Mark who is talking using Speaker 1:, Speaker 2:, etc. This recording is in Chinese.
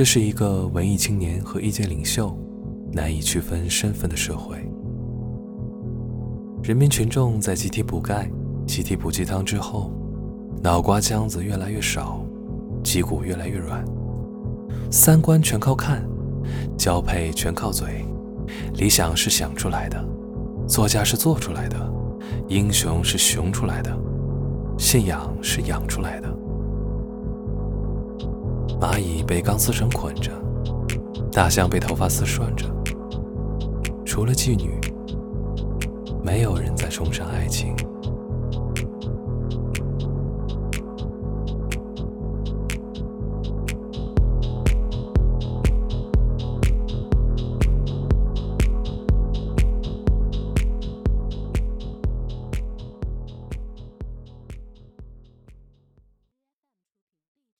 Speaker 1: 这是一个文艺青年和意见领袖难以区分身份的社会。人民群众在集体补钙、集体补鸡汤之后，脑瓜浆子越来越少，脊骨越来越软，三观全靠看，交配全靠嘴，理想是想出来的，作家是做出来的，英雄是熊出来的，信仰是养出来的。蚂蚁被钢丝绳捆着，大象被头发丝拴着。除了妓女，没有人再崇尚爱情。